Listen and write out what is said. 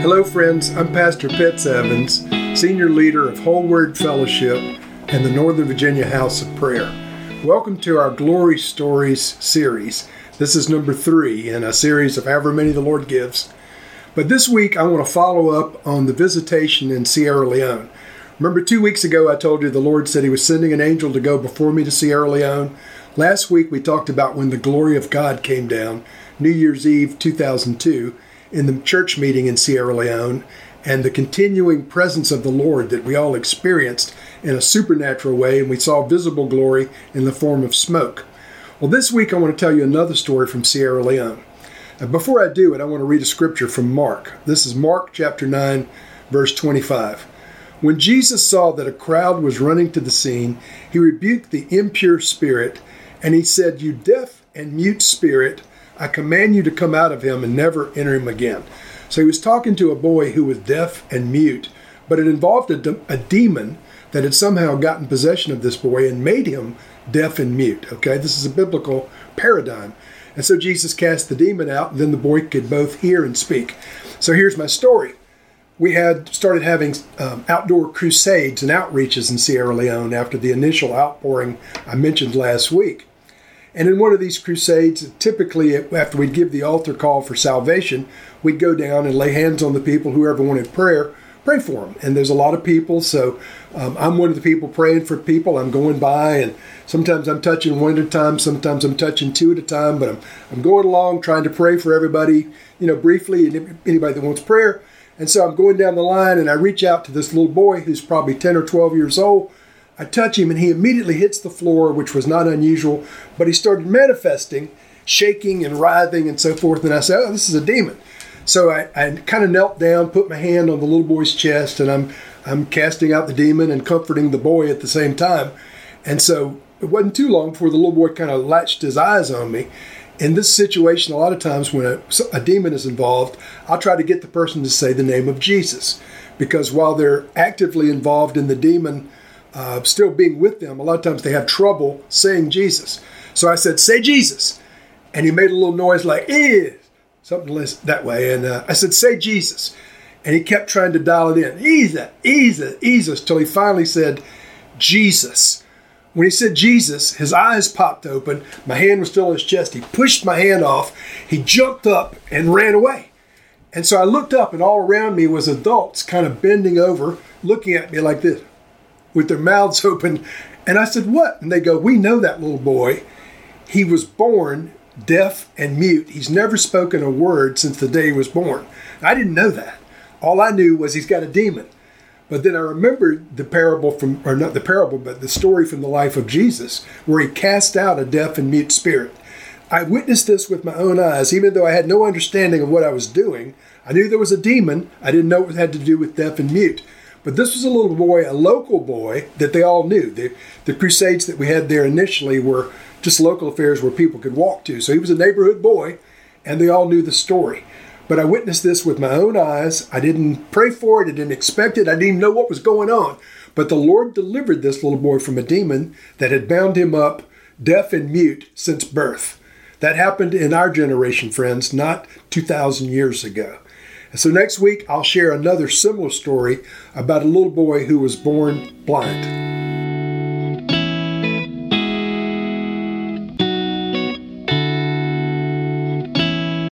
Hello, friends. I'm Pastor Pitts Evans, Senior Leader of Whole Word Fellowship and the Northern Virginia House of Prayer. Welcome to our Glory Stories series. This is number three in a series of however many the Lord gives. But this week, I want to follow up on the visitation in Sierra Leone. Remember, two weeks ago, I told you the Lord said He was sending an angel to go before me to Sierra Leone. Last week, we talked about when the glory of God came down, New Year's Eve 2002 in the church meeting in Sierra Leone and the continuing presence of the Lord that we all experienced in a supernatural way, and we saw visible glory in the form of smoke. Well, this week I want to tell you another story from Sierra Leone. And before I do it, I want to read a scripture from Mark. This is Mark chapter 9, verse 25. When Jesus saw that a crowd was running to the scene, he rebuked the impure spirit, and he said, You deaf and mute spirit, I command you to come out of him and never enter him again. So he was talking to a boy who was deaf and mute, but it involved a, de- a demon that had somehow gotten possession of this boy and made him deaf and mute. Okay, this is a biblical paradigm. And so Jesus cast the demon out, and then the boy could both hear and speak. So here's my story. We had started having um, outdoor crusades and outreaches in Sierra Leone after the initial outpouring I mentioned last week. And in one of these crusades, typically after we'd give the altar call for salvation, we'd go down and lay hands on the people, whoever wanted prayer, pray for them. And there's a lot of people, so um, I'm one of the people praying for people. I'm going by, and sometimes I'm touching one at a time, sometimes I'm touching two at a time, but I'm, I'm going along trying to pray for everybody, you know, briefly, and anybody that wants prayer. And so I'm going down the line, and I reach out to this little boy who's probably 10 or 12 years old I touch him and he immediately hits the floor, which was not unusual, but he started manifesting, shaking and writhing and so forth. And I said, Oh, this is a demon. So I, I kind of knelt down, put my hand on the little boy's chest, and I'm I'm casting out the demon and comforting the boy at the same time. And so it wasn't too long before the little boy kind of latched his eyes on me. In this situation, a lot of times when a, a demon is involved, I'll try to get the person to say the name of Jesus. Because while they're actively involved in the demon uh, still being with them, a lot of times they have trouble saying Jesus. So I said, Say Jesus. And he made a little noise like, eh, something that way. And uh, I said, Say Jesus. And he kept trying to dial it in, Jesus, Jesus, Jesus, till he finally said, Jesus. When he said Jesus, his eyes popped open. My hand was still on his chest. He pushed my hand off. He jumped up and ran away. And so I looked up, and all around me was adults kind of bending over, looking at me like this with their mouths open. And I said, What? And they go, We know that little boy. He was born deaf and mute. He's never spoken a word since the day he was born. I didn't know that. All I knew was he's got a demon. But then I remembered the parable from, or not the parable, but the story from the life of Jesus, where he cast out a deaf and mute spirit. I witnessed this with my own eyes, even though I had no understanding of what I was doing. I knew there was a demon. I didn't know it had to do with deaf and mute. But this was a little boy, a local boy that they all knew. The, the crusades that we had there initially were just local affairs where people could walk to. So he was a neighborhood boy, and they all knew the story. But I witnessed this with my own eyes. I didn't pray for it, I didn't expect it, I didn't even know what was going on. But the Lord delivered this little boy from a demon that had bound him up deaf and mute since birth. That happened in our generation, friends, not 2,000 years ago. And so next week, I'll share another similar story about a little boy who was born blind.